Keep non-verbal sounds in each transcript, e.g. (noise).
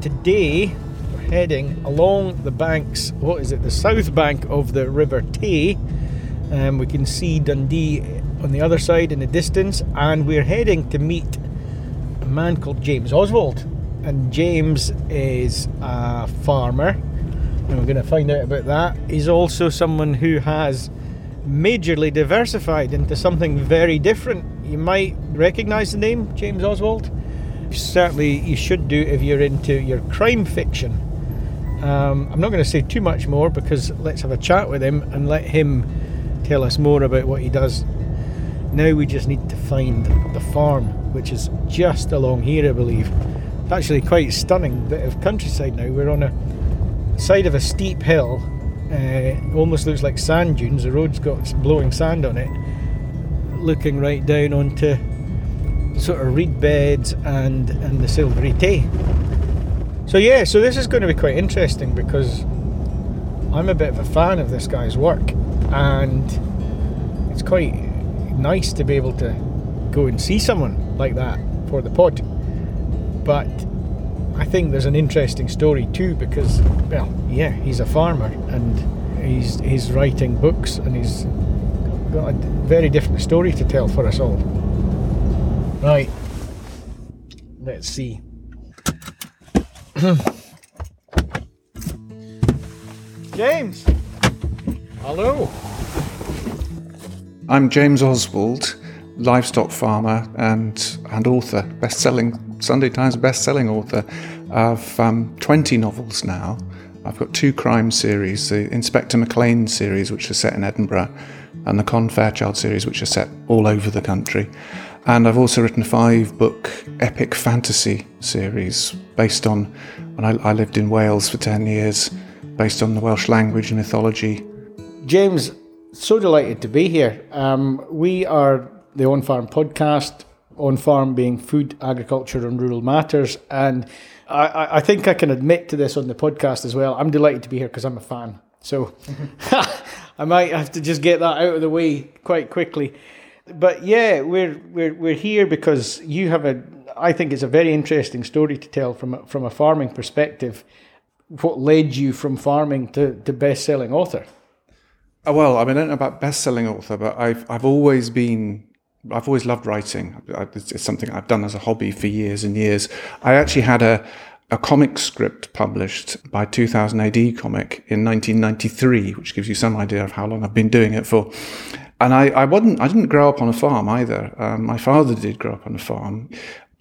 Today we're heading along the banks, what is it, the south bank of the River Tay. Um, we can see Dundee on the other side in the distance, and we're heading to meet a man called James Oswald. And James is a farmer, and we're going to find out about that. He's also someone who has majorly diversified into something very different. You might recognise the name James Oswald. Certainly, you should do if you're into your crime fiction. Um, I'm not going to say too much more because let's have a chat with him and let him tell us more about what he does. Now we just need to find the farm, which is just along here, I believe. It's actually quite stunning bit of countryside now. We're on a side of a steep hill. Uh, almost looks like sand dunes. The road's got blowing sand on it, looking right down onto sort of reed beds and and the Silvery Tay. So yeah, so this is going to be quite interesting because I'm a bit of a fan of this guy's work, and it's quite nice to be able to go and see someone like that for the pod. But I think there's an interesting story too because, well, yeah, he's a farmer and he's he's writing books and he's got a very different story to tell for us all. Right. Let's see. (clears throat) James. Hello. I'm James Oswald, livestock farmer and, and author, best-selling Sunday Times best-selling author of um, 20 novels now. I've got two crime series, the Inspector McLean series, which are set in Edinburgh, and the Con Fairchild series, which are set all over the country. And I've also written a five book epic fantasy series based on when I, I lived in Wales for 10 years, based on the Welsh language and mythology. James, so delighted to be here. Um, we are the On Farm podcast, On Farm being food, agriculture, and rural matters. And I, I think I can admit to this on the podcast as well. I'm delighted to be here because I'm a fan. So (laughs) I might have to just get that out of the way quite quickly. But yeah, we're we're we're here because you have a. I think it's a very interesting story to tell from a, from a farming perspective. What led you from farming to, to best selling author? Oh, well, I mean, I don't know about best-selling author, but I've I've always been I've always loved writing. It's something I've done as a hobby for years and years. I actually had a a comic script published by 2000 AD comic in 1993, which gives you some idea of how long I've been doing it for. And I, I wasn't I didn't grow up on a farm either. Um, my father did grow up on a farm.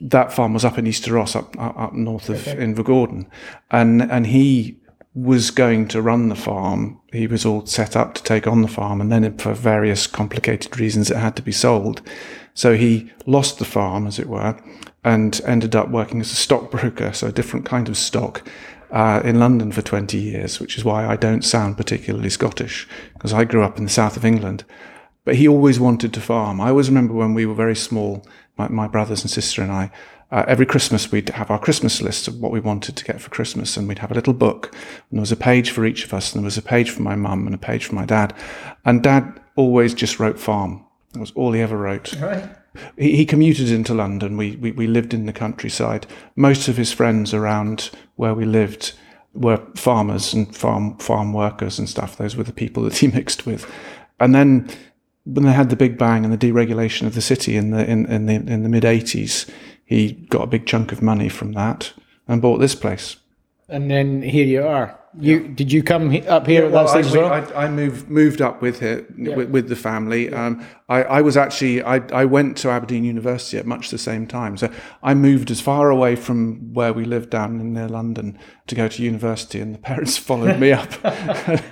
That farm was up in Easter Ross, up up north of okay. Invergordon, and and he was going to run the farm. He was all set up to take on the farm, and then for various complicated reasons, it had to be sold. So he lost the farm, as it were, and ended up working as a stockbroker, so a different kind of stock. Uh, in London for 20 years, which is why I don't sound particularly Scottish, because I grew up in the south of England. But he always wanted to farm. I always remember when we were very small, my, my brothers and sister and I, uh, every Christmas we'd have our Christmas list of what we wanted to get for Christmas, and we'd have a little book, and there was a page for each of us, and there was a page for my mum and a page for my dad, and Dad always just wrote farm. That was all he ever wrote. Right. He, he commuted into London. We, we we lived in the countryside. Most of his friends around where we lived were farmers and farm farm workers and stuff. Those were the people that he (laughs) mixed with, and then when they had the big bang and the deregulation of the city in the in, in the in the mid 80s he got a big chunk of money from that and bought this place. And then here you are. You did you come up here at that Well, as well? I, I, I moved moved up with it with, with the family. Um, I, I was actually I, I went to Aberdeen University at much the same time. So I moved as far away from where we lived down in near London to go to university, and the parents (laughs) followed me up. (laughs)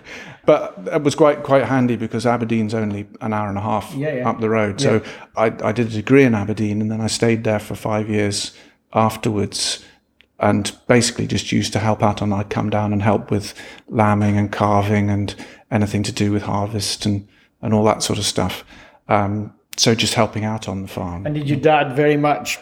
but it was quite quite handy because Aberdeen's only an hour and a half Yeah, yeah. up the road. So I, I did a degree in Aberdeen, and then I stayed there for five years afterwards and basically just used to help out and I'd come down and help with lambing and calving and anything to do with harvest and, and all that sort of stuff. Um, so just helping out on the farm. and did your dad very much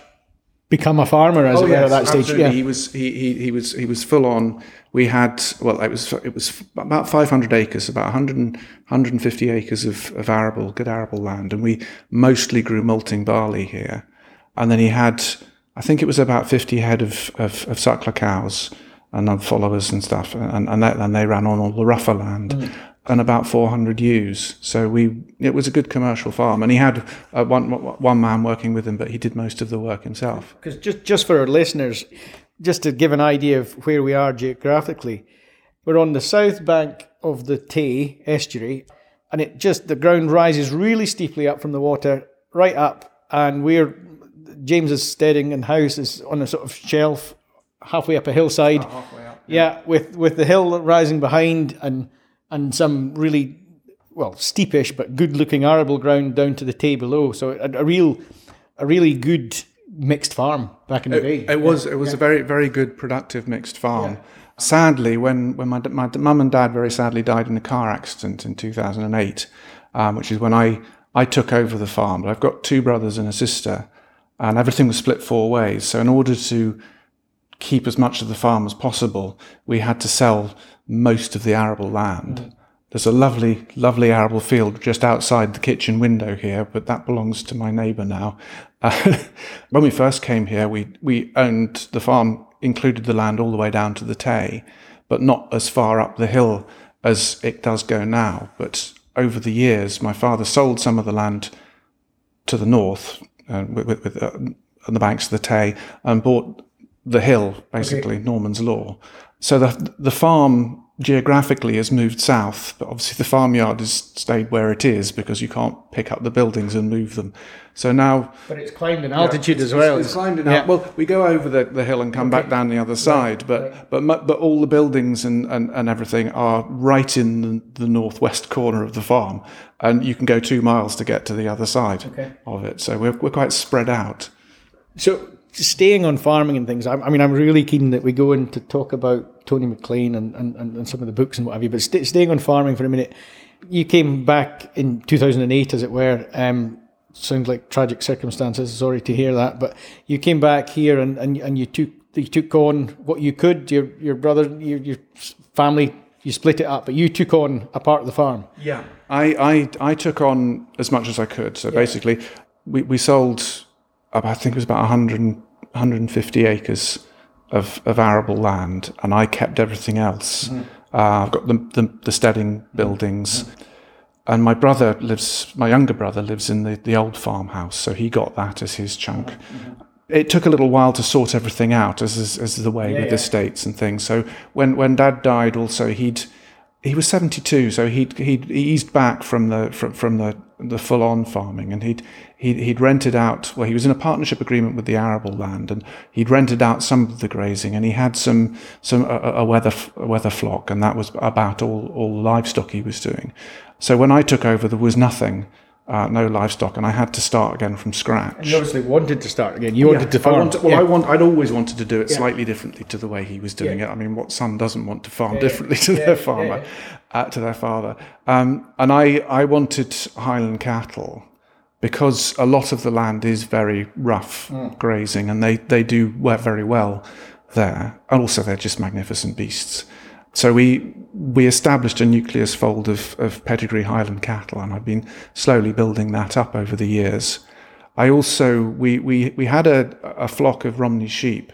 become a farmer as oh, it were at that stage? Oh, absolutely. He was he, he, he was he was full on. We had well, it was it was about 500 acres, about 100 150 acres of, of arable, good arable land, and we mostly grew malting barley here. And then he had, I think it was about 50 head of of, of suckler cows and followers and stuff, and and, that, and they ran on all the rougher land. Hmm. And about 400 ewes, so we it was a good commercial farm, and he had uh, one one man working with him, but he did most of the work himself. Because just, just for our listeners, just to give an idea of where we are geographically, we're on the south bank of the Tay estuary, and it just the ground rises really steeply up from the water, right up, and we're James's steading and house is on a sort of shelf halfway up a hillside. Halfway up. Yeah, with with the hill rising behind and and some really well steepish but good looking arable ground down to the Tay below. So a, a real a really good mixed farm back in the day. It was it was a very very good productive mixed farm. Sadly, when when my my mum and dad very sadly died in a car accident in 2008, um, which is when I I took over the farm. But I've got two brothers and a sister, and everything was split four ways. So in order to keep as much of the farm as possible, we had to sell most of the arable land. There's a lovely, lovely arable field just outside the kitchen window here, but that belongs to my neighbour now. Uh, (laughs) when we first came here, we, we owned the farm, included the land all the way down to the Tay, but not as far up the hill as it does go now. But over the years, my father sold some of the land to the north, uh, with, with, with uh, on the banks of the Tay, and bought the hill, basically Norman's Law. So the the farm geographically has moved south, but obviously the farmyard has stayed where it is because you can't pick up the buildings and move them. So now But it's climbed in altitude as well. it's climbed in. Yeah. Well, we go over the, the hill and come back down the other side, but but but all the buildings and, and, and everything are right in the, the northwest corner of the farm, and you can go two miles to get to the other side Okay. of it. So we're we're quite spread out. So staying on farming and things, I, I mean, I'm really keen that we go in to talk about Tony McLean and, and, and some of the books and what have you. But sta staying on farming for a minute, you came back in 2008, as it were. Um, sounds like tragic circumstances. Sorry to hear that, but you came back here and, and, and you took you took on what you could. Your your brother, your, your family, you split it up, but you took on a part of the farm. Yeah, I, I, I took on as much as I could. So basically, we, we sold, I think it was about 100, 150 acres of, of arable land, and I kept everything else. Mm. Uh, I've got the, the, the steading mm. buildings. Mm. And my brother lives, my younger brother lives in the, the old farmhouse, so he got that as his chunk. Mm-hmm. It took a little while to sort everything out, as is, as the way with yeah. estates and things. So when, when Dad died, also he'd he was seventy two, so he'd he'd he eased back from the from, from the the full on farming, and he'd he'd he'd rented out. Well, he was in a partnership agreement with the arable land, and he'd rented out some of the grazing, and he had some some a, a wether a wether flock, and that was about all all the livestock he was doing. So when I took over, there was nothing, uh, no livestock, and I had to start again from scratch. You obviously wanted to start again. You wanted to I farm. wanted- well, Yeah. I want. I'd always wanted to do it slightly differently to the way he was doing it. I mean, what son doesn't want to farm differently to their farmer, Uh, to their father? Um, and I, I wanted Highland cattle because a lot of the land is very rough grazing, and they they do work very well there. And also, they're just magnificent beasts. So we we established a nucleus fold of, of pedigree Highland cattle, and I've been slowly building that up over the years. I also we we, we had a, a flock of Romney sheep,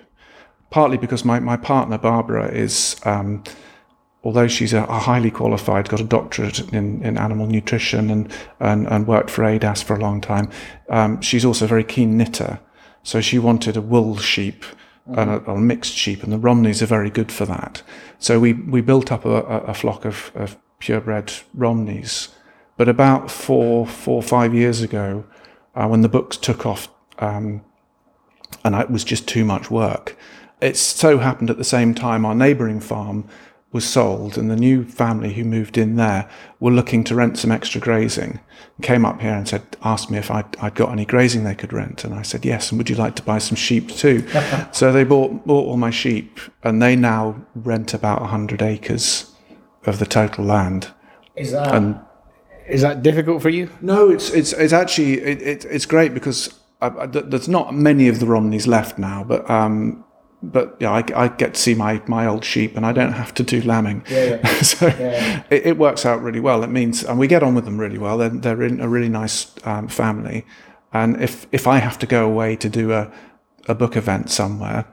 partly because my, my partner Barbara is, um, although she's a, a highly qualified, got a doctorate in, in animal nutrition and, and and worked for ADAS for a long time. Um, she's also a very keen knitter, so she wanted a wool sheep and a, a mixed sheep, and the Romneys are very good for that. So we we built up a, a, a flock of, of purebred Romneys. But about four, four, five years ago, uh, when the books took off, um, and it was just too much work, it so happened at the same time our neighbouring farm was sold, and the new family who moved in there were looking to rent some extra grazing. Came up here and said, asked me if I'd, I'd got any grazing they could rent, and I said yes. And would you like to buy some sheep too? (laughs) so they bought bought all my sheep, and they now rent about hundred acres of the total land. Is that and, is that difficult for you? No, it's it's it's actually it, it it's great because I, I, there's not many of the Romneys left now, but um, but yeah, I, I, get to see my, my old sheep and I don't have to do lambing. Yeah, yeah. (laughs) so yeah. It, it, works out really well. It means, and we get on with them really well. They're, they're in a really nice um, family. And if, if I have to go away to do a, a book event somewhere,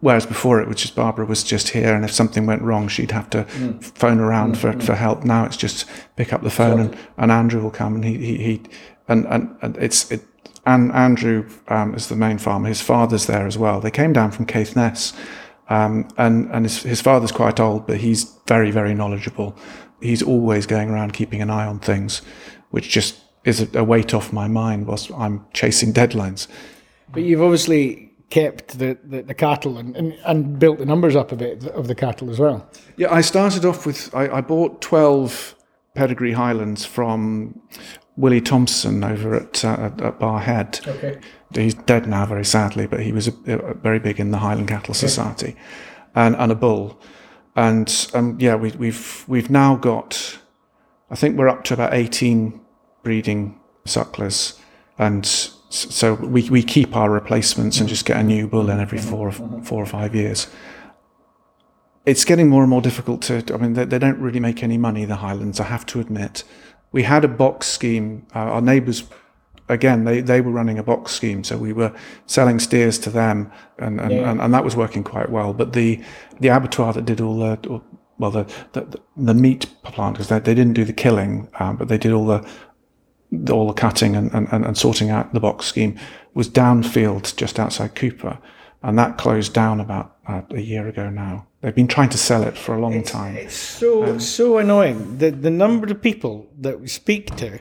whereas before it was just Barbara was just here, and if something went wrong, she'd have to mm. phone around mm, for, mm. for help. Now it's just pick up the phone and, and Andrew will come and he, he, he and, and, and it's, it, and Andrew um, is the main farmer. His father's there as well. They came down from Caithness, um, and and his, his father's quite old, but he's very very knowledgeable. He's always going around keeping an eye on things, which just is a, a weight off my mind whilst I'm chasing deadlines. But you've obviously kept the, the, the, cattle and, and, and built the numbers up a bit of the cattle as well. Yeah, I started off with, I, I bought 12 pedigree Highlands from Willie Thompson over at, uh, at Barrhead. Okay. He's dead now, very sadly, but he was a, a very big in the Highland Cattle Society, and, and a bull, and um, yeah, we, we've we've now got, I think we're up to about eighteen breeding sucklers, and so we, we keep our replacements and just get a new bull in every four or, four or five years. It's getting more and more difficult to. I mean, they, they don't really make any money. The Highlands, I have to admit we had a box scheme. Uh, our neighbours, again, they, they were running a box scheme, so we were selling steers to them, and and, yeah. and, and, that was working quite well. But the the abattoir that did all the well the the, the meat plant because they, they didn't do the killing, um, but they did all the all the cutting and, and, and sorting out the box scheme was downfield just outside Cupar, and that closed down about uh, a year ago now. They've been trying to sell it for a long it's, time. It's so um, so annoying. The the number of people that we speak to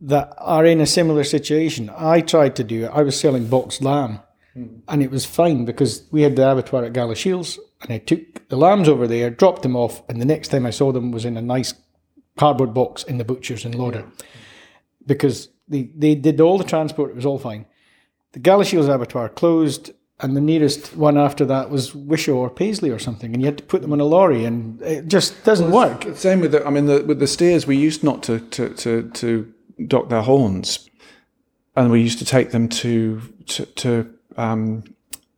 that are in a similar situation. I tried to do it. I was selling boxed lamb, hmm. and it was fine because we had the abattoir at Galashiels, and I took the lambs over there, dropped them off, and the next time I saw them was in a nice cardboard box in the butcher's in Lauder, because they they did all the transport. It was all fine. The Galashiels abattoir closed and the nearest one after that was Wishaw or Paisley or something, and you had to put them on a lorry, and it just doesn't well, work. Same with the, I mean, the, with the steers, we used not to, to, to, to dock their horns, and we used to take them to to, to um,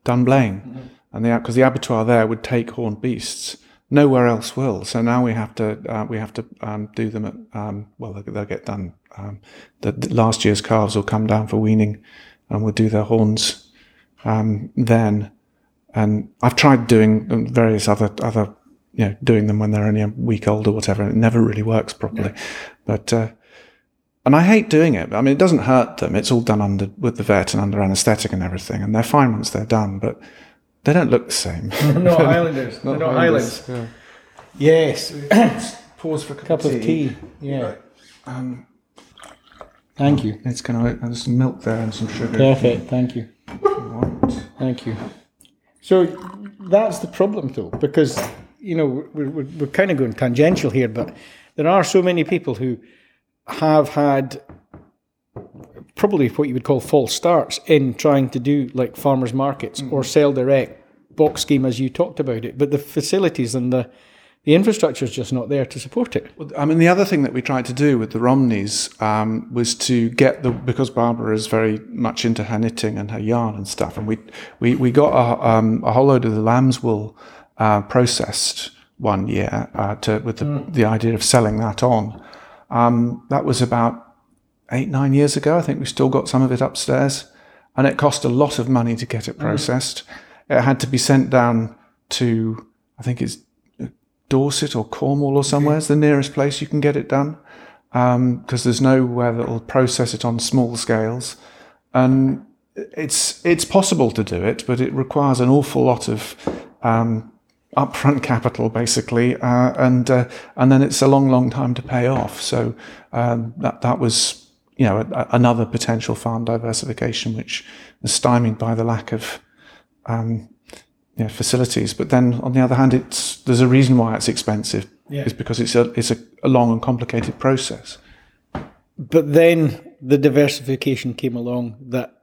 Dunblane, mm-hmm. and the because the abattoir there would take horned beasts. Nowhere else will. So now we have to uh, we have to um, do them at um, well they'll, they'll, get done. Um, the, the last year's calves will come down for weaning, and we'll do their horns um, then. And I've tried doing various other other you know doing them when they're only a week old or whatever, and it never really works properly. But uh, and I hate doing it. I mean, it doesn't hurt them. It's all done under with the vet and under anaesthetic and everything, and they're fine once they're done. But they don't look the same. no islanders. (laughs) not (laughs) not Highlands. Yeah. Yes. Pause for a cup, cup of, tea. tea. Yeah. Um, Thank you. It's gonna there's some milk there and some sugar. Perfect. Thank you. Thank you. So that's the problem, though, because you know we're, we're, we're kind of going tangential here, but there are so many people who have had probably what you would call false starts in trying to do like farmers markets mm-hmm. or sell direct box scheme as you talked about it, but the facilities and the the infrastructure is just not there to support it. Well, I mean, the other thing that we tried to do with the Romneys um, was to get the because Barbara is very much into her knitting and her yarn and stuff, and we we we got a, um, a whole load of the lamb's wool uh, processed one year uh, to, with the, mm. the idea of selling that on. Um, that was about eight nine years ago. I think we still got some of it upstairs, and it cost a lot of money to get it mm. processed. Mm. It had to be sent down to I think it's Dorset or Cornwall or somewhere is the nearest place you can get it done because um, there's nowhere that will process it on small scales. And it's it's possible to do it, but it requires an awful lot of um, upfront (laughs) capital, basically, uh, and uh, and then it's a long, long time to pay off. So um, that that was you know a, another potential farm diversification, which is stymied by the lack of um, know, facilities. But then on the other hand, it's there's a reason why it's expensive. Yeah. It's because it's a it's a, a long and complicated process. But then the diversification came along that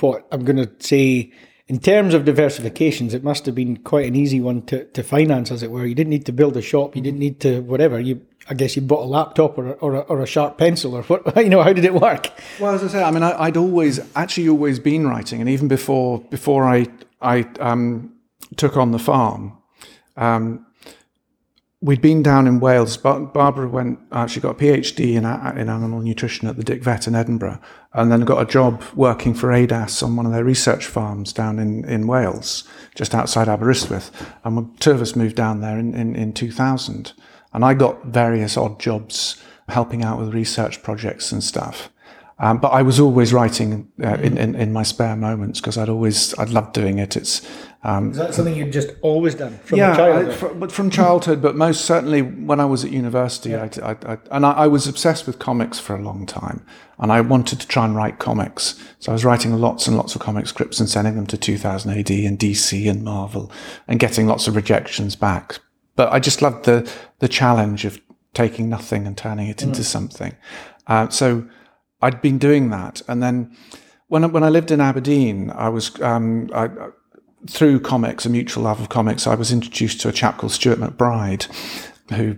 what I'm going to say in terms of diversifications, it must have been quite an easy one to, to finance, as it were. You didn't need to build a shop. You didn't need to whatever. You, I guess, you bought a laptop or a, or a, or a sharp pencil or what. (laughs) You know, how did it work? Well, as I say, I mean, I, would always actually always been writing, and even before before I I um, took on the farm, um, we'd been down in Wales. Barbara went, uh, she got a PhD in, in animal nutrition at the Dick Vet in Edinburgh, and then got a job working for ADAS on one of their research farms down in, in Wales, just outside Aberystwyth. And two of us moved down there in, in, in 2000. And I got various odd jobs helping out with research projects and stuff. Um, but I was always writing uh, in, in, in, my spare moments because I'd always I'd loved doing it. It's um, is that something you'd just always done from yeah, childhood? I, but from childhood, but most certainly when I was at university, yeah. I, I, and I, was obsessed with comics for a long time, and I wanted to try and write comics. So I was writing lots and lots of comic scripts and sending them to 2000 AD and DC and Marvel, and getting lots of rejections back. But I just loved the the challenge of taking nothing and turning it mm. into something. Uh, so I'd been doing that, and then when when I lived in Aberdeen, I was um, I, through comics, a mutual love of comics. I was introduced to a chap called Stuart MacBride, who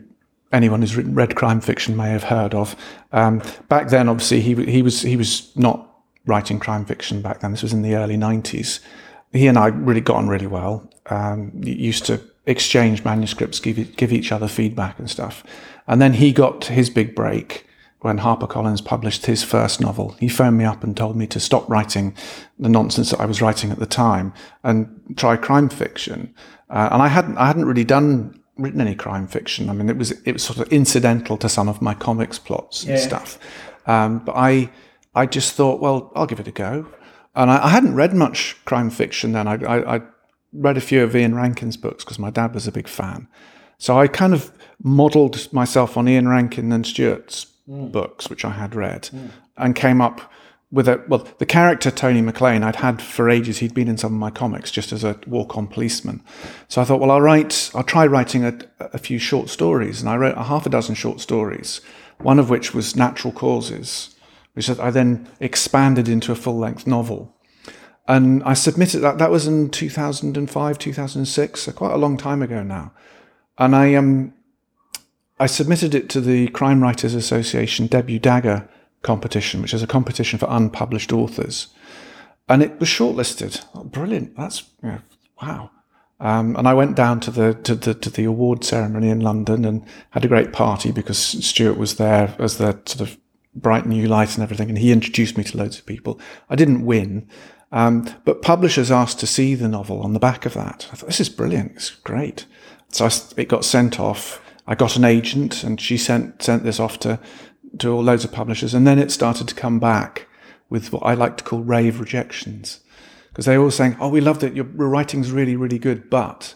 anyone who's written read crime fiction may have heard of. Um, back then, obviously, he he was he was not writing crime fiction back then. This was in the early '90s. He and I really got on really well. Um, used to exchange manuscripts, give give each other feedback and stuff. And then he got his big break when HarperCollins published his first novel, he phoned me up and told me to stop writing the nonsense that I was writing at the time and try crime fiction. Uh, and I hadn't, I hadn't really done written any crime fiction. I mean, it was it was sort of incidental to some of my comics plots and yeah. stuff. Um, but I I just thought, well, I'll give it a go. And I, I hadn't read much crime fiction then. I, I, I read a few of Ian Rankin's books because my dad was a big fan. So I kind of modelled myself on Ian Rankin and Stuart's mm. books, which I had read, mm. and came up with a well, the character Tony McLean I'd had for ages. He'd been in some of my comics just as a walk-on policeman. So I thought, well, I'll write, I'll try writing a, a few short stories, and I wrote a half a dozen short stories. One of which was Natural Causes, which I then expanded into a full-length novel. And I submitted that. That was in 2005, 2006, so quite a long time ago now. And I um, I submitted it to the Crime Writers Association debut dagger competition, which is a competition for unpublished authors. And it was shortlisted. Oh, brilliant. That's, know, wow. Um, and I went down to the, to the to the award ceremony in London and had a great party because Stuart was there as the sort of bright new light and everything, and he introduced me to loads of people. I didn't win, um, but publishers asked to see the novel on the back of that. I thought this is brilliant. It's great. So I, it got sent off. I got an agent and she sent, sent this off to, to all loads of publishers. And then it started to come back with what I like to call rave rejections. Because they were all saying, oh, we loved it. Your, writing's really, really good, but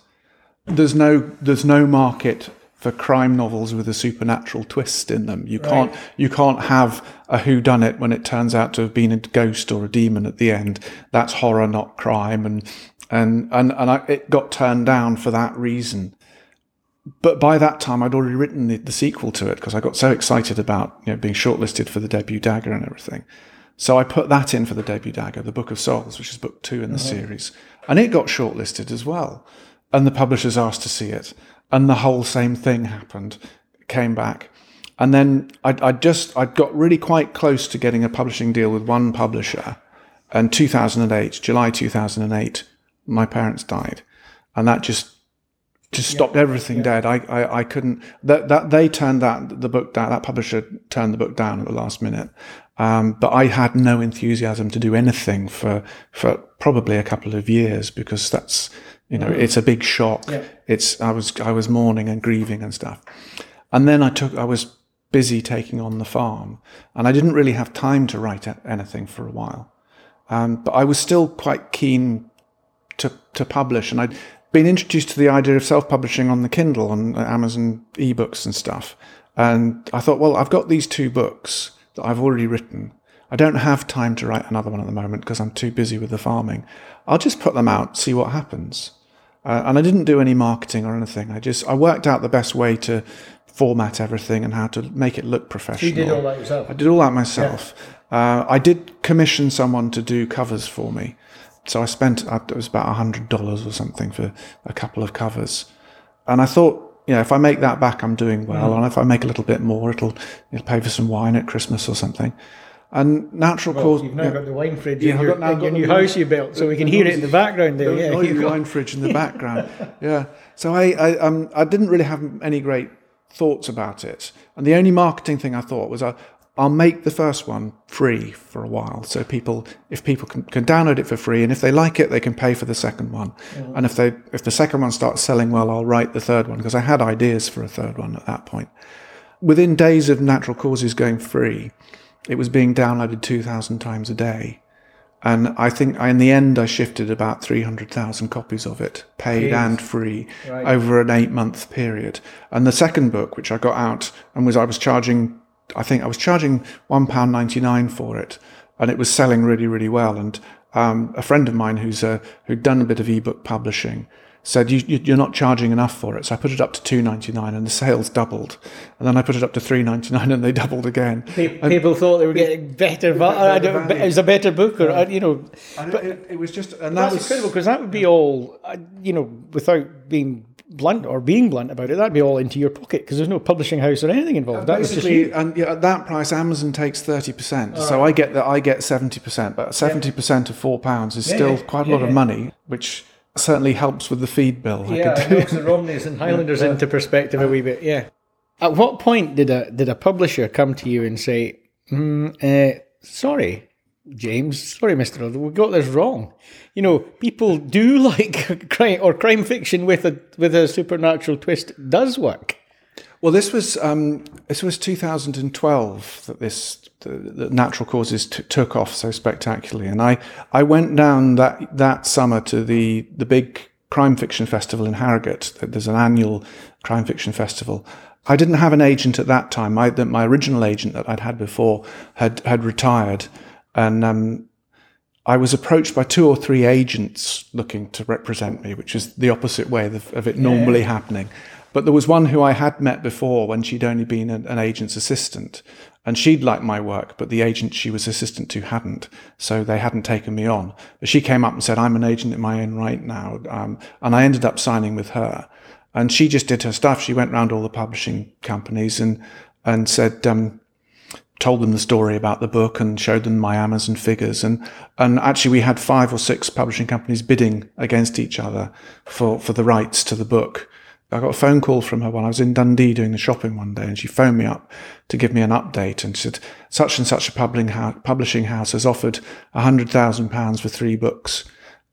there's no, there's no market for crime novels with a supernatural twist in them. You right. can't you can't have a who done it when it turns out to have been a ghost or a demon at the end. That's horror, not crime, and and and and I, it got turned down for that reason but by that time, I'd already written the, the sequel to it because I got so excited about you know, being shortlisted for the debut dagger and everything. So I put that in for the debut dagger, the Book of Souls, which is book two in the uh-huh. series, and it got shortlisted as well. And the publishers asked to see it, and the whole same thing happened, came back, and then I, I just I got really quite close to getting a publishing deal with one publisher. And 2008, July 2008, my parents died, and that just just stopped yeah. everything yeah. dead. I, I, I couldn't, that, that they turned that, the book down, that publisher turned the book down at the last minute. Um, but I had no enthusiasm to do anything for, for probably a couple of years because that's, you know, mm. it's a big shock. Yeah. It's, I was, I was mourning and grieving and stuff. And then I took, I was busy taking on the farm and I didn't really have time to write anything for a while. Um, but I was still quite keen to to publish, and I'd been introduced to the idea of self-publishing on the Kindle on Amazon ebooks and stuff. And I thought, well, I've got these two books that I've already written. I don't have time to write another one at the moment because I'm too busy with the farming. I'll just put them out, see what happens. Uh, and I didn't do any marketing or anything. I just I worked out the best way to format everything and how to make it look professional. You did all that yourself. I did all that myself. Uh, I did commission someone to do covers for me. So I spent, it was about $100 or something for a couple of covers. And I thought, you know, if I make that back, I'm doing well. And if I make a little bit more, it'll, it'll pay for some wine at Christmas or something. And natural cause. You've now got the wine fridge Yeah, in your, got- now in your new house you built, so we can hear it in the background there. the Yeah, (laughs) wine fridge in the background. yeah. So I, I, um, I didn't really have any great thoughts about it. And the only marketing thing I thought was I, I'll make the first one free for a while. So people, if people can, can download it for free, and if they like it, they can pay for the second one. And if they, if the second one starts selling well, I'll write the third one because I had ideas for a third one at that point. Within days of Natural Causes going free, it was being downloaded 2,000 times a day. And I think in the end, I shifted about 300,000 copies of it, paid and free, over an eight month period. And the second book, which I got out and was, I was charging, I think I was charging £1.99 for it. And it was selling really, really well. And um, a friend of mine who's uh, who'd done a bit of ebook publishing said you, you, you're not charging enough for it. So I put it up to two ninety nine, and the sales doubled. And then I put it up to three ninety nine, and they doubled again. Pe- People thought they were getting better. va- I don't, it was a better book, or uh, you know, And it, it, was just, and that that's was incredible because that would be all, uh, you know, without being blunt or being blunt about it, that'd be all into your pocket because there's no publishing house or anything involved. That was just basically, and yeah, at that price, Amazon takes thirty percent. So I get that I get seventy percent, but seventy percent of four pounds is still quite a lot of money, which certainly helps with the feed bill. I Yeah, could it do. (laughs) the Romneys and Highlanders into perspective a wee bit. Yeah. At what point did a did a publisher come to you and say, mm, uh, "Sorry, James, sorry, Mister, Elder, we got this wrong"? You know, people do (laughs) like crime or crime fiction with a with a supernatural twist does work. Well, this was um, this was 2012 that this the, the natural causes t- took off so spectacularly, and I I went down that that summer to the the big crime fiction festival in Harrogate. There's an annual crime fiction festival. I didn't have an agent at that time. My the, my original agent that I'd had before had had retired, and um, I was approached by two or three agents looking to represent me, which is the opposite way of, of it normally happening. But there was one who I had met before when she'd only been an, an agent's assistant, and she'd liked my work, but the agent she was assistant to hadn't, so they hadn't taken me on. But she came up and said, "I'm an agent in my own right now," um, and I ended up signing with her. And she just did her stuff. She went round all the publishing companies and and said. Um, told them the story about the book and showed them my Amazon figures. And, and actually we had five or six publishing companies bidding against each other for, for the rights to the book. I got a phone call from her while I was in Dundee doing the shopping one day and she phoned me up to give me an update and said, such and such a publishing house, has offered a hundred thousand pounds for three books.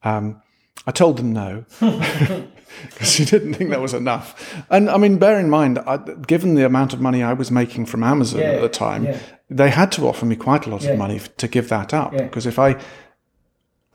Um, I told them no (laughs) because she didn't think that was enough. And I mean, bear in mind, I, given the amount of money I was making from Amazon at the time, yeah. they had to offer me quite a lot of money to give that up. Because if I,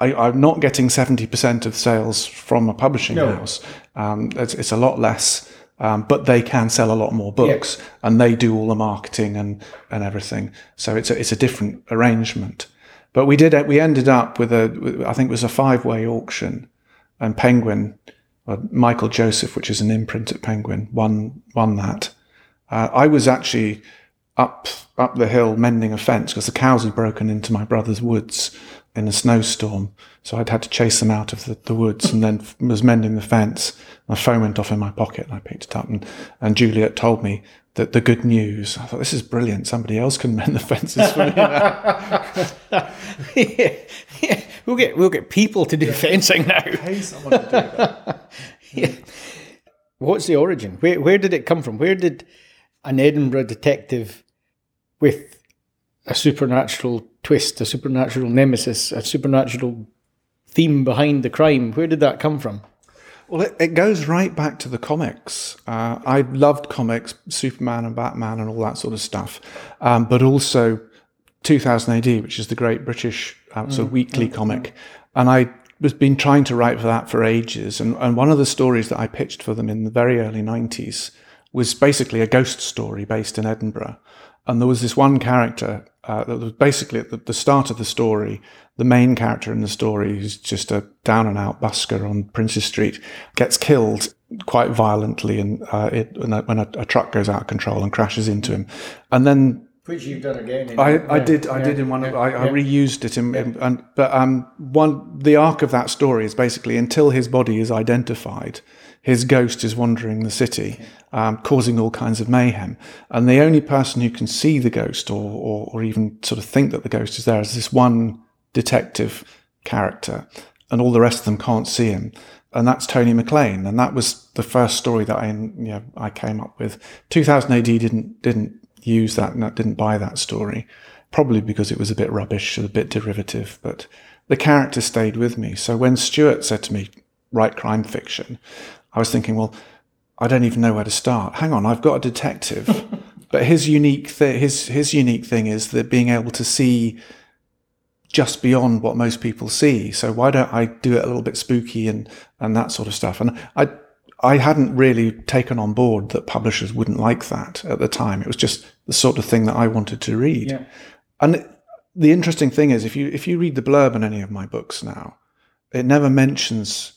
I, I'm not getting 70% of sales from a publishing house, um, it's, it's a lot less. Um, but they can sell a lot more books, and they do all the marketing and, and everything. So it's a, it's a different arrangement. But we did we ended up with a I think it was a five way auction, and Penguin, uh, Michael Joseph, which is an imprint at Penguin, won won that. Uh, I was actually up up the hill mending a fence because the cows had broken into my brother's woods in a snowstorm. So I'd had to chase them out of the, the woods and then was mending the fence. My phone went off in my pocket and I picked it up and, and Juliet told me that the good news. I thought, this is brilliant. Somebody else can mend the fences for me (laughs) yeah, yeah. We'll get we'll get people to do fencing now. Pay someone to do that. (laughs) Yeah. What's the origin? Where where did it come from? Where did an Edinburgh detective with a supernatural twist, a supernatural nemesis, a supernatural theme behind the crime, where did that come from? Well, it, it goes right back to the comics. Uh, I loved comics, Superman and Batman and all that sort of stuff, um, but also 2000 AD, which is the great British um, sort of weekly comic, and I was been trying to write for that for ages. And, and one of the stories that I pitched for them in the very early 90s was basically a ghost story based in Edinburgh. And there was this one character uh, that was basically at the, the, start of the story. The main character in the story, who's just a down and out busker on Princes Street, gets killed quite violently, and uh, it, when, a, when a, a, truck goes out of control and crashes into him. And then which you've done again. I, I yeah, did. I yeah, did in one. Yeah, I, I, reused it in. in and, but um, one the arc of that story is basically until his body is identified, his ghost is wandering the city, um, causing all kinds of mayhem. And the only person who can see the ghost or, or, or even sort of think that the ghost is there is this one detective character, and all the rest of them can't see him. And that's Tony McLean. And that was the first story that I, you know, I came up with. 2000 AD didn't didn't use that and didn't buy that story, probably because it was a bit rubbish, and a bit derivative. But the character stayed with me. So when Stuart said to me, "Write crime fiction," I was thinking, well, I don't even know where to start. Hang on, I've got a detective, (laughs) but his unique th- his his unique thing is that being able to see just beyond what most people see. So why don't I do it a little bit spooky and and that sort of stuff? And I I hadn't really taken on board that publishers wouldn't like that at the time. It was just the sort of thing that I wanted to read. Yeah. And the interesting thing is if you if you read the blurb in any of my books now, it never mentions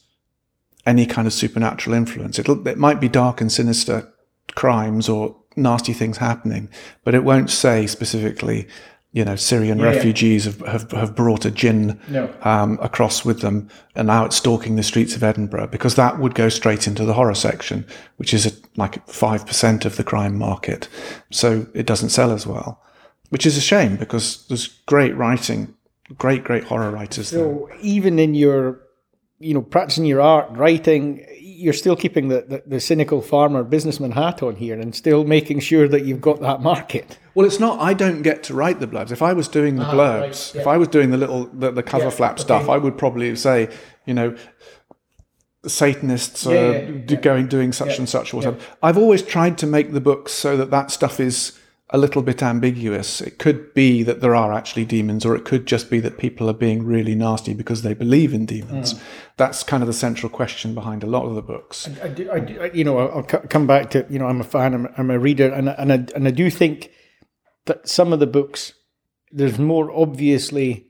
any kind of supernatural influence. It'll, it might be dark and sinister crimes or nasty things happening, but it won't say specifically, you know, Syrian yeah, refugees yeah. Have, have, have brought a jinn no. um, across with them and now it's stalking the streets of Edinburgh because that would go straight into the horror section, which is a, like 5% of the crime market. So it doesn't sell as well, which is a shame because there's great writing, great, great horror writers. So there. even in your you know, practicing your art, writing, you're still keeping the, the, the, cynical farmer businessman hat on here and still making sure that you've got that market. Well, it's not. I don't get to write the blurbs. If I was doing the ah, blurbs, right, yeah. if I was doing the little the, the cover yeah, flap okay. stuff, I would probably say, you know, Satanists yeah, are going doing such and such or whatever. I've always tried to make the books so that that stuff is a little bit ambiguous. It could be that there are actually demons, or it could just be that people are being really nasty because they believe in demons. Mm. That's kind of the central question behind a lot of the books. I, I, do, I do, you know, I'll come back to you know, I'm a fan, I'm, I'm a reader, and and I, and I do think that some of the books there's more obviously,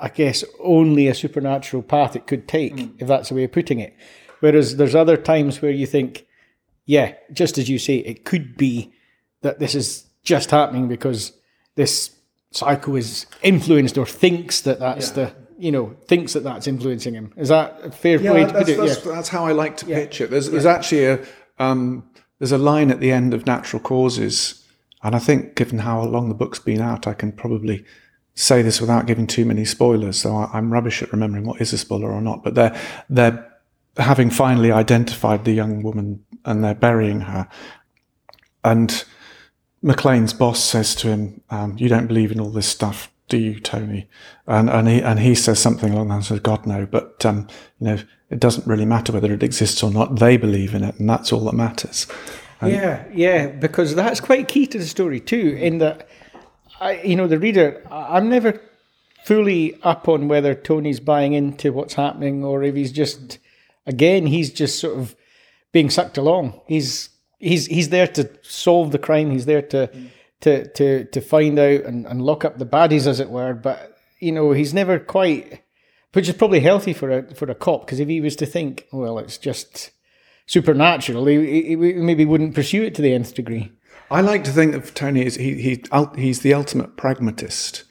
I guess, only a supernatural path it could take, mm. if that's the way of putting it. Whereas there's other times where you think, yeah, just as you say, it could be that this is just happening because this psycho is influenced or thinks that that's yeah. the you know thinks that that's influencing him. Is that a fair yeah, way to put it? That's, yeah. that's how I like to pitch it. There's, there's actually a um, there's a line at the end of Natural Causes, and I think given how long the book's been out, I can probably say this without giving too many spoilers. So I, I'm rubbish at remembering what is a spoiler or not. But they're they're having finally identified the young woman and they're burying her, and McLean's boss says to him, um, "You don't believe in all this stuff, do you, Tony?" And and he and he says something along the lines of, "God no, but um, you know, it doesn't really matter whether it exists or not. They believe in it, and that's all that matters." And yeah, yeah, because that's quite key to the story too. In that, I, you know, the reader, I'm never fully up on whether Tony's buying into what's happening or if he's just, again, he's just sort of being sucked along. He's he's he's there to solve the crime. He's there to mm. to to to find out and, and lock up the baddies, as it were. But you know, he's never quite, which is probably healthy for a for a cop because if he was to think, well, it's just supernatural, he, he, maybe wouldn't pursue it to the nth degree. I like to think that Tony is he, he he's the ultimate pragmatist.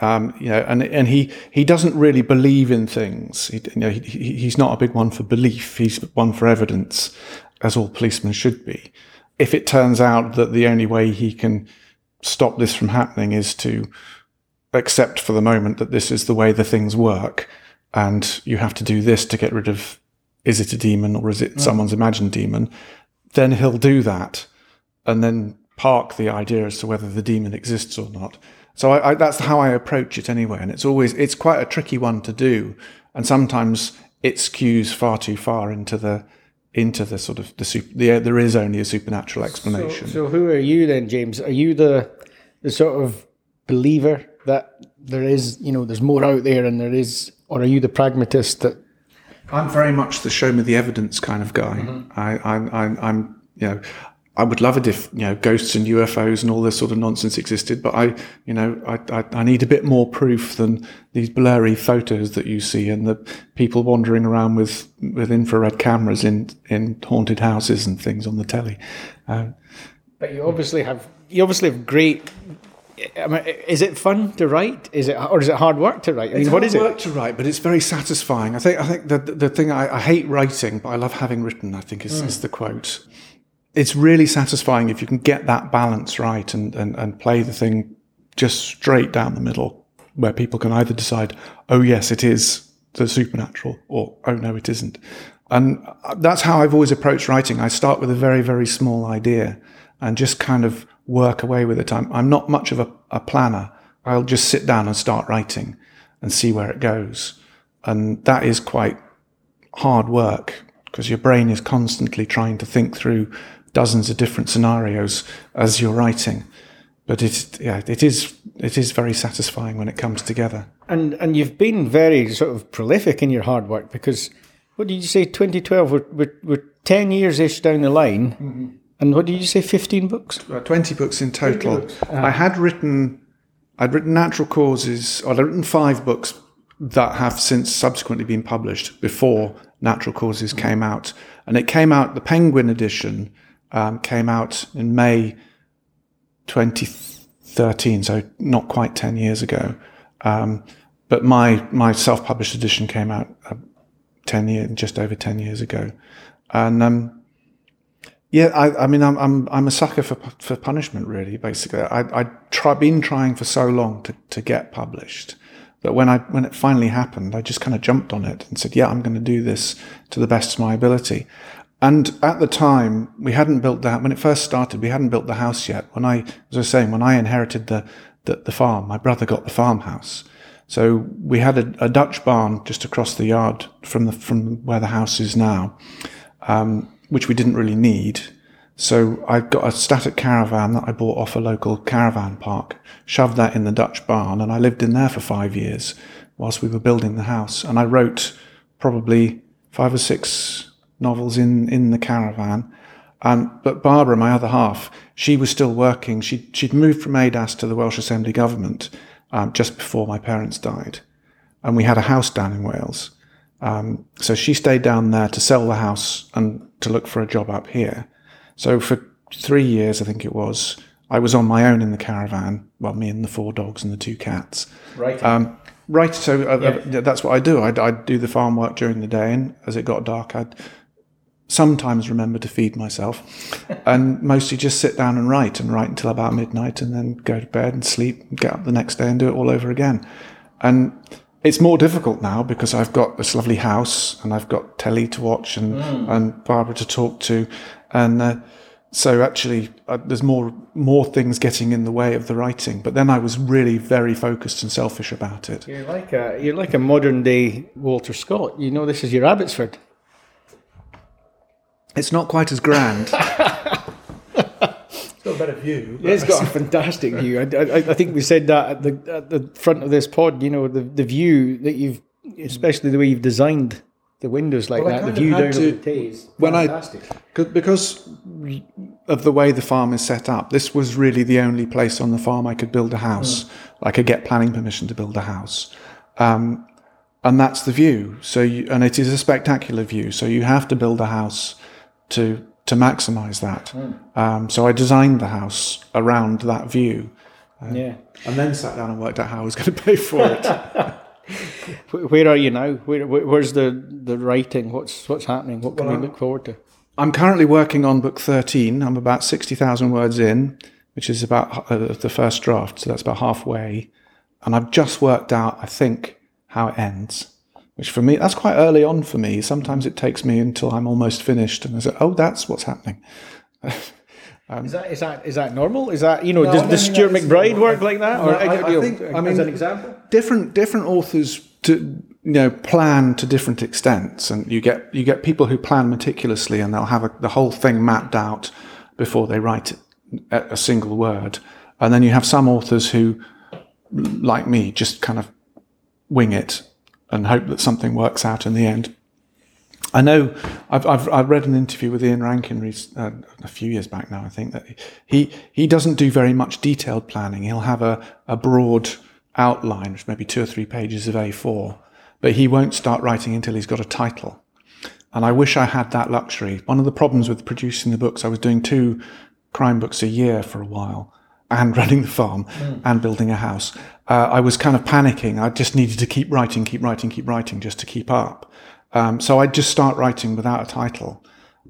Um, you know, and and he he doesn't really believe in things. He, you know, he, he's not a big one for belief. He's one for evidence, as all policemen should be. If it turns out that the only way he can stop this from happening is to accept for the moment that this is the way the things work, and you have to do this to get rid of is it a demon or is it mm. someone's imagined demon, then he'll do that and then park the idea as to whether the demon exists or not. So I, I, that's how I approach it anyway, and it's always it's quite a tricky one to do, and sometimes it skews far too far into the into the sort of the, super, the there is only a supernatural explanation. So, so, who are you then, James? Are you the the sort of believer that there is, you know, there's more out there and there is, or are you the pragmatist that I'm very much the show me the evidence kind of guy. Mm-hmm. I, I'm, I'm, I'm, you know, I would love it if you know ghosts and UFOs and all this sort of nonsense existed, but I, you know, I, I, I need a bit more proof than these blurry photos that you see and the people wandering around with with infrared cameras in in haunted houses and things on the telly. Um, But you obviously have you obviously have great. I mean, is it fun to write? Is it or is it hard work to write? I mean, It's what hard is it? work to write, but it's very satisfying. I think I think the the thing I, I hate writing, but I love having written. I think is, is the quote. It's really satisfying if you can get that balance right and, and and play the thing just straight down the middle, where people can either decide, oh yes, it is the supernatural, or oh no, it isn't. And uh, that's how I've always approached writing. I start with a very very small idea and just kind of work away with it. I'm, I'm not much of a, a planner. I'll just sit down and start writing and see where it goes. And that is quite hard work because your brain is constantly trying to think through dozens of different scenarios as you're writing. But it, yeah, it is, it is very satisfying when it comes together. And and you've been very sort of prolific in your hard work because what did you say? Twenty twelve. We're, we're we're ten years ish down the line, and what did you say? Fifteen books. Uh, 20 books in total. I had written, I'd written Natural Causes, or I'd written five books that have since subsequently been published before Natural Causes came out. And it came out, the Penguin edition um, came out in May 2013, so not quite 10 years ago. Um, but my, my self published edition came out uh, 10 years, just over 10 years ago. And, um, yeah, I, I mean, I'm, I'm, I'm a sucker for, for punishment, really, basically. I, I try, been trying for so long to, to get published that when I, when it finally happened, I just kind of jumped on it and said, yeah, I'm going to do this to the best of my ability. And at the time, we hadn't built that, when it first started, we hadn't built the house yet. When I, as I was saying, when I inherited the, the, the farm, my brother got the farmhouse. So we had a, a Dutch barn just across the yard from the, from where the house is now um, which we didn't really need. So I got a static caravan that I bought off a local caravan park, shoved that in the Dutch barn, and I lived in there for five years whilst we were building the house. And I wrote probably five or six novels in, in the caravan. Um, but Barbara, my other half, she was still working. She, she'd moved from ADAS to the Welsh Assembly government um, just before my parents died. And we had a house down in Wales. Um, so she stayed down there to sell the house and to look for a job up here. So for three years, I think it was, I was on my own in the caravan. Well, me and the four dogs and the two cats. Right. Um, right. So uh, uh, that's what I do. I'd, I'd do the farm work during the day, and as it got dark, I'd sometimes remember to feed myself, and mostly just sit down and write and write until about midnight, and then go to bed and sleep, and get up the next day and do it all over again. And it's more difficult now because I've got this lovely house and I've got telly to watch and and Barbara to talk to, and uh, so actually uh, there's more more things getting in the way of the writing. But then I was really very focused and selfish about it. You're like a you're like a modern day Walter Scott. You know, this is your Abbotsford. It's not quite as grand. (laughs) It's got a better view. Yeah, It's got a (laughs) fantastic view. I, I, I think we said that at the at the front of this pod. You know, the the view that you've, especially the way you've designed the windows like Well, that, the view down to- to, the Tays. when I- 'Cause- because of the way the farm is set up, this was really the only place on the farm I could build a house. I could get planning permission to build a house, um, and that's the view. So, you, and it is a spectacular view. So you have to build a house to to maximise that. Um, so I designed the house around that view, yeah. and then sat down and worked out how I was going to pay for it. (laughs) Where are you now? Where, where where's the the writing? What's what's happening? What can we look forward to? I'm currently working on book 13. I'm about 60,000 words in, which is about uh, the first draft. So that's about halfway. And I've just worked out, I think, how it ends, which for me, that's quite early on for me. Sometimes it takes me until I'm almost finished and I say, oh, that's what's happening. (laughs) Um, is that is that is that normal? Is that you know No, does, does Stuart MacBride normal. work like that? No, Or I- I know, think- I as an example. different different authors to you know plan to different extents and you get you get people who plan meticulously and they'll have a, the whole thing mapped out before they write a, a single word and then you have some authors who like me, just kind of wing it and hope that something works out in the end. I know I've, I've, I've read an interview with Ian Rankin uh, a few years back now. I think that he he doesn't do very much detailed planning. He'll have a, a broad outline, maybe two or three pages of A4, but he won't start writing until he's got a title. And I wish I had that luxury. One of the problems with producing the books, I was doing two crime books a year for a while and (laughs) running the farm mm. and building a house. Uh, I was kind of panicking. I just needed to keep writing, keep writing, keep writing just to keep up. Um, so I'd just start writing without a title.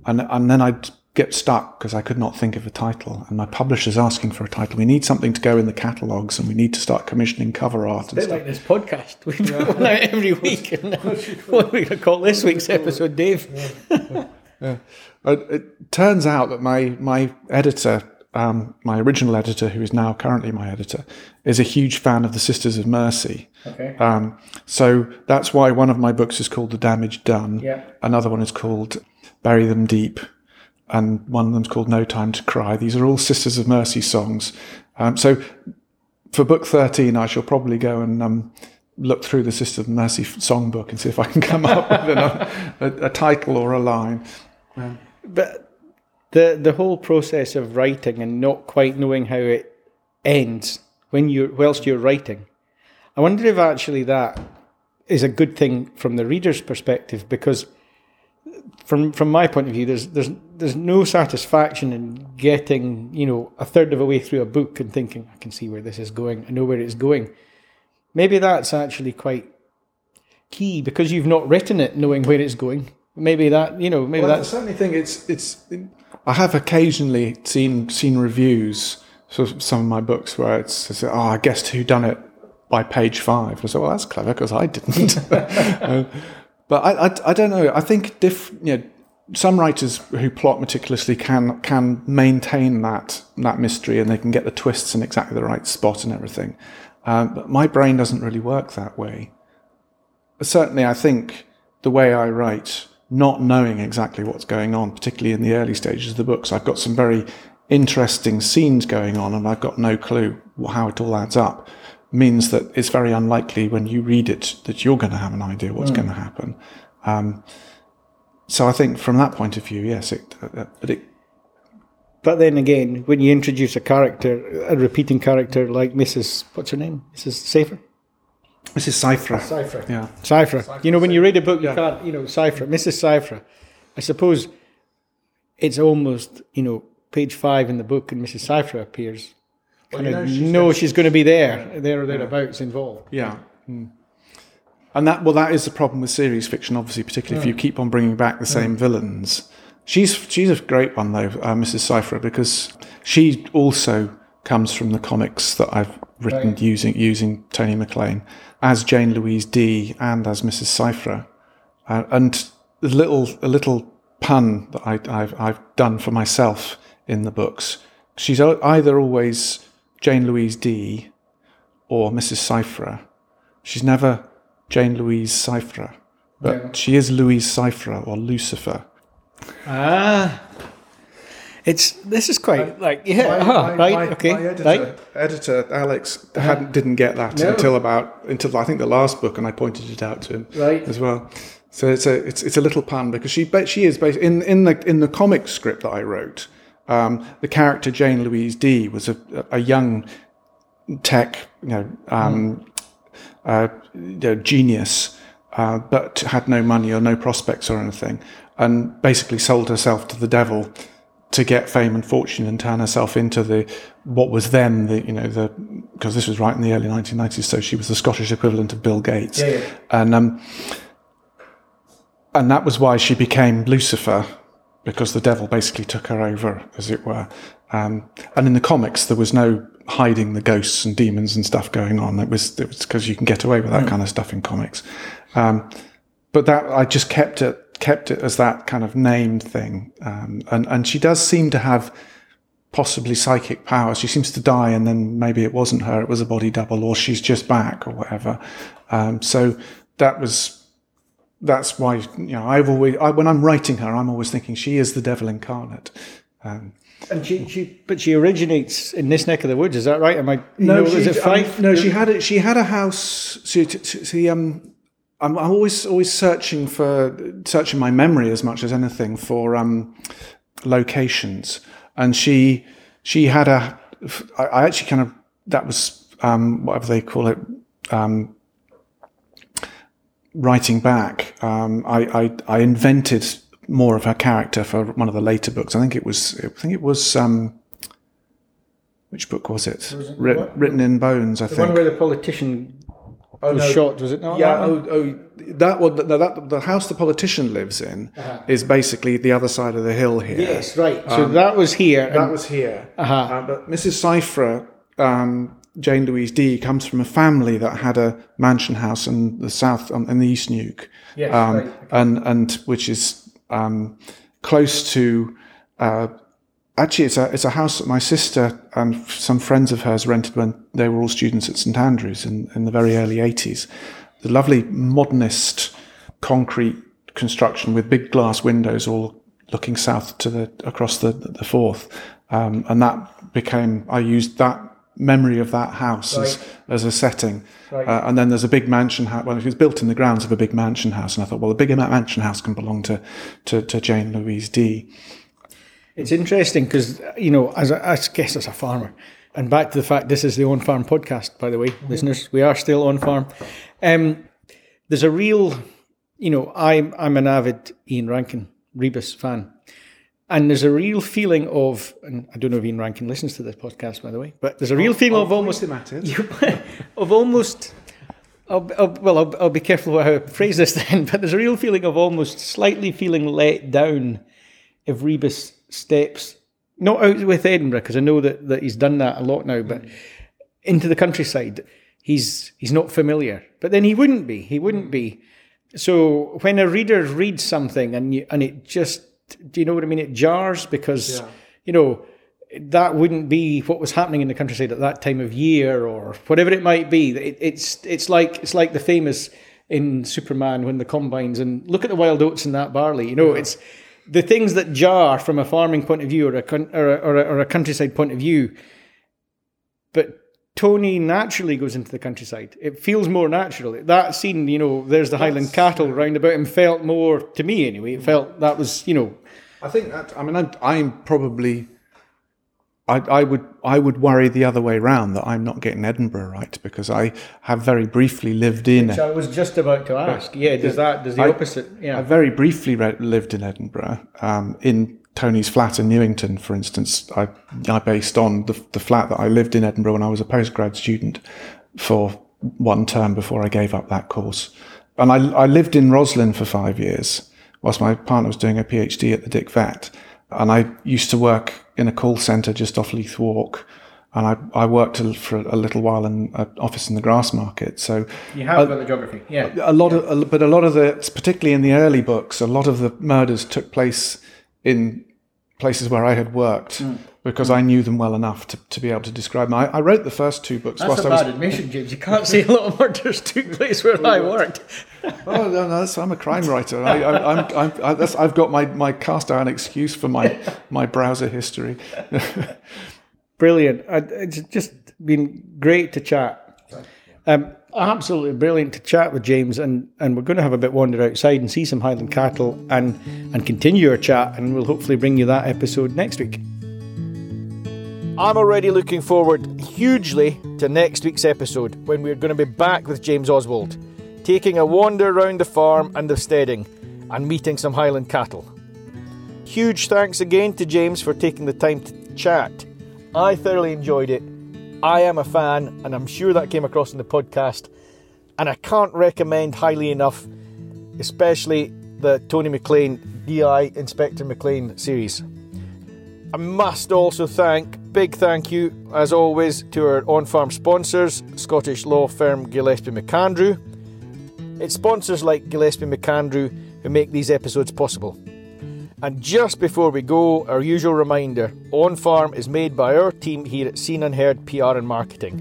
And, and then I'd get stuck because I could not think of a title. And my publisher's asking for a title. We need something to go in the catalogues and we need to start commissioning cover art. It's a bit like this podcast. We put one out every week. And (laughs) what are we going to call this week's episode, Dave? (laughs) yeah. It turns out that my, my editor, um, my original editor, who is now currently my editor, is a huge fan of the Sisters of Mercy. Okay. Um, so that's why one of my books is called The Damage Done. Yeah. Another one is called Bury Them Deep and one of them's called No Time to Cry. These are all Sisters of Mercy songs. Um, so for book 13, I shall probably go and um, look through the Sisters of Mercy songbook and see if I can come up (laughs) with a, a, a, title or a line. Um, but the the whole process of writing and not quite knowing how it ends when you whilst you're writing, I wonder if actually that is a good thing from the reader's perspective because from from my point of view, there's there's there's no satisfaction in getting you know a third of a way through a book and thinking I can see where this is going, I know where it's going. Maybe that's actually quite key because you've not written it knowing where it's going. Maybe that you know maybe well, that's I certainly think it's it's. I have occasionally seen seen reviews for some of my books where it's, it's oh I guessed who done it by page five. I said well that's clever because I didn't. uh, (laughs) but I, I, I, don't know. I think diff, you know, some writers who plot meticulously can can maintain that that mystery and they can get the twists in exactly the right spot and everything. Um, but my brain doesn't really work that way. Certainly, I think the way I write, not knowing exactly what's going on, particularly in the early stages of the books, I've got some very interesting scenes going on and I've got no clue how it all adds up means that it's very unlikely when you read it that you're going to have an idea what's mm. going to happen. Um, so I think from that point of view, yes, it, uh, but it. But then again, when you introduce a character, a repeating character like Mrs. What's her name? Mrs. Safer. Mrs. Saifre. Saifre. Yeah. Saifre. You know, when you read a book, you yeah. can't, you know, Saifre, Mrs. Saifre. I suppose it's almost, you know, page five in the book and Mrs. Saifre appears well, you know, she's, know she's going to be there, yeah. there or thereabouts yeah. involved. Yeah. Mm. And that well, that is the problem with series fiction, obviously, particularly if you keep on bringing back the same villains. She's she's a great one though, uh, Mrs. Saifre, because she also comes from the comics that I've written right. using using Tony McLean as Jane Louise Dee and as Mrs. Saifre. uh, and a little a little pun that I, I've I've done for myself in the books. She's either always Jane Louise Dee or Mrs. Saifre. She's never Jane Louise Saifre, but yeah. she is Louise Saifre or Lucifer. Ah. It's this is quite like yeah my, my, right my, okay editor, right? editor Alex hadn't didn't get that no. until about until I think the last book and I pointed it out to him right as well. So it's a it's, it's a little pun because she she is based in in the in the comic script that I wrote. Um, the character Jane Louise Dee was a, a young tech, you know, um, mm. uh, you know genius, uh, but had no money or no prospects or anything, and basically sold herself to the devil to get fame and fortune and turn herself into the what was then the you know the because this was right in the early 1990s, so she was the Scottish equivalent of Bill Gates, yeah, yeah. and um, and that was why she became Lucifer because the devil basically took her over, as it were. Um, and in the comics, there was no hiding the ghosts and demons and stuff going on. It was it was because you can get away with that mm. kind of stuff in comics. Um, but that I just kept it kept it as that kind of named thing. Um, and and she does seem to have possibly psychic powers. She seems to die, and then maybe it wasn't her; it was a body double, or she's just back, or whatever. Um, so that was that's why you know I've always I, when I'm writing her, I'm always thinking she is the devil incarnate, Um, and she, she, but she originates in this neck of the woods. Is that right? Am I? no, know, she, is it um, no, she had it. She had a house. She, t- t- see, um, I'm, I'm always always searching for searching my memory as much as anything for um, locations, and she she had a I actually kind of that was um, whatever they call it. Um, writing back, um, I, I I invented more of her character for one of the later books. I think it was I think it was um, which book was it? Writ- what? Written in Bones, I The think. one where the politician was no. shot, was it not? yeah, that one? oh, oh, that one. No, that the house the politician lives in is basically the other side of the hill here. Yes, right. So that was here. Um, that was here. Uh-huh. Uh, but Mrs. Saifre, um, Jane Louise Dee, comes from a family that had a mansion house in the south, um, in the East Neuk, Yes, um, right. and and which is um, close to. Uh, actually, it's a it's a house that my sister and some friends of hers rented when they were all students at St Andrews in, in the very early eighties. The lovely modernist concrete construction with big glass windows, all looking south to the across the the Forth, um, and that became I used that memory of that house as, as a setting. Right. Uh, and then there's a big mansion house. Well, it was built in the grounds of a big mansion house, and I thought, well, the bigger mansion house can belong to to, to Jane Louise Dee. It's interesting because you know, as a, I guess as a farmer, and back to the fact this is the on farm podcast, by the way, listeners, we are still on farm. Um, there's a real, you know, I'm I'm an avid Ian Rankin Rebus fan, and there's a real feeling of, and I don't know if Ian Rankin listens to this podcast, by the way, but there's a real feeling of almost (laughs) of almost. I'll, I'll, well, I'll, I'll be careful how I phrase this (laughs) then, but there's a real feeling of almost slightly feeling let down if Rebus steps not out with Edinburgh because I know that, that he's done that a lot now, but into the countryside, he's he's not familiar. But then he wouldn't be. He wouldn't be. So when a reader reads something and you, and it just do you know what I mean? It jars because you know that wouldn't be what was happening in the countryside at that time of year or whatever it might be. It, it's it's like it's like the famous in Superman when the combines and look at the wild oats and that barley. You know, it's the things that jar from a farming point of view or a or a, or a, or a countryside point of view. But Tony naturally goes into the countryside. It feels more natural. That scene, you know, there's the Highland cattle round about him felt more to me anyway. It felt that was, you know, I think that. I mean, I'm, I'm probably. I, I would I would worry the other way round that I'm not getting Edinburgh right because I have very briefly lived in. So I was just about to ask. Yeah, does that does the I- opposite? Yeah, I very briefly re- lived in Edinburgh, um, in Tony's flat in Newington, for instance. I, I based on the, the flat that I lived in Edinburgh when I was a postgrad student for one term before I gave up that course. And I, I lived in Roslin for five years whilst my partner was doing a PhD at the Dick Vet. And I used to work in a call centre just off Leith Walk. And I, I worked for a little while in an office in the Grassmarket. So you have got the geography. Yeah, a lot of, a- but a lot of the, particularly in the early books, a lot of the murders took place in places where I had worked Hmm. Because I knew them well enough to, to be able to describe them. I, I wrote the first two books that's a I was. bad admission, (laughs) James. You can't say a lot of murders took place where I worked. Oh no, no, that's, I'm a crime writer. I, I, I'm, I'm, I, that's, I've got my, my cast iron excuse for my my browser history. (laughs) Brilliant. I- It's just been great to chat. Um, absolutely brilliant to chat with James, and, and we're going to have a bit wander outside and see some Highland cattle and and continue our chat, and we'll hopefully bring you that episode next week. I'm already looking forward hugely to next week's episode when we're going to be back with James Oswald, taking a wander around the farm and the steading, and meeting some Highland cattle. Huge thanks again to James for taking the time to chat. I thoroughly enjoyed it. I am a fan, and I'm sure that came across in the podcast. And I can't recommend highly enough, especially the Tony McLean DI Inspector McLean series. I must also thank, big thank you, as always, to our on farm sponsors, Scottish law firm Gillespie Macandrew. It's sponsors like Gillespie Macandrew who make these episodes possible. And just before we go, our usual reminder On Farm is made by our team here at Seen and Heard PR and Marketing.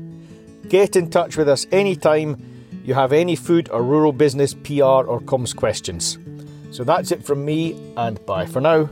Get in touch with us anytime you have any food or rural business, PR, or comms questions. So that's it from me, and bye for now.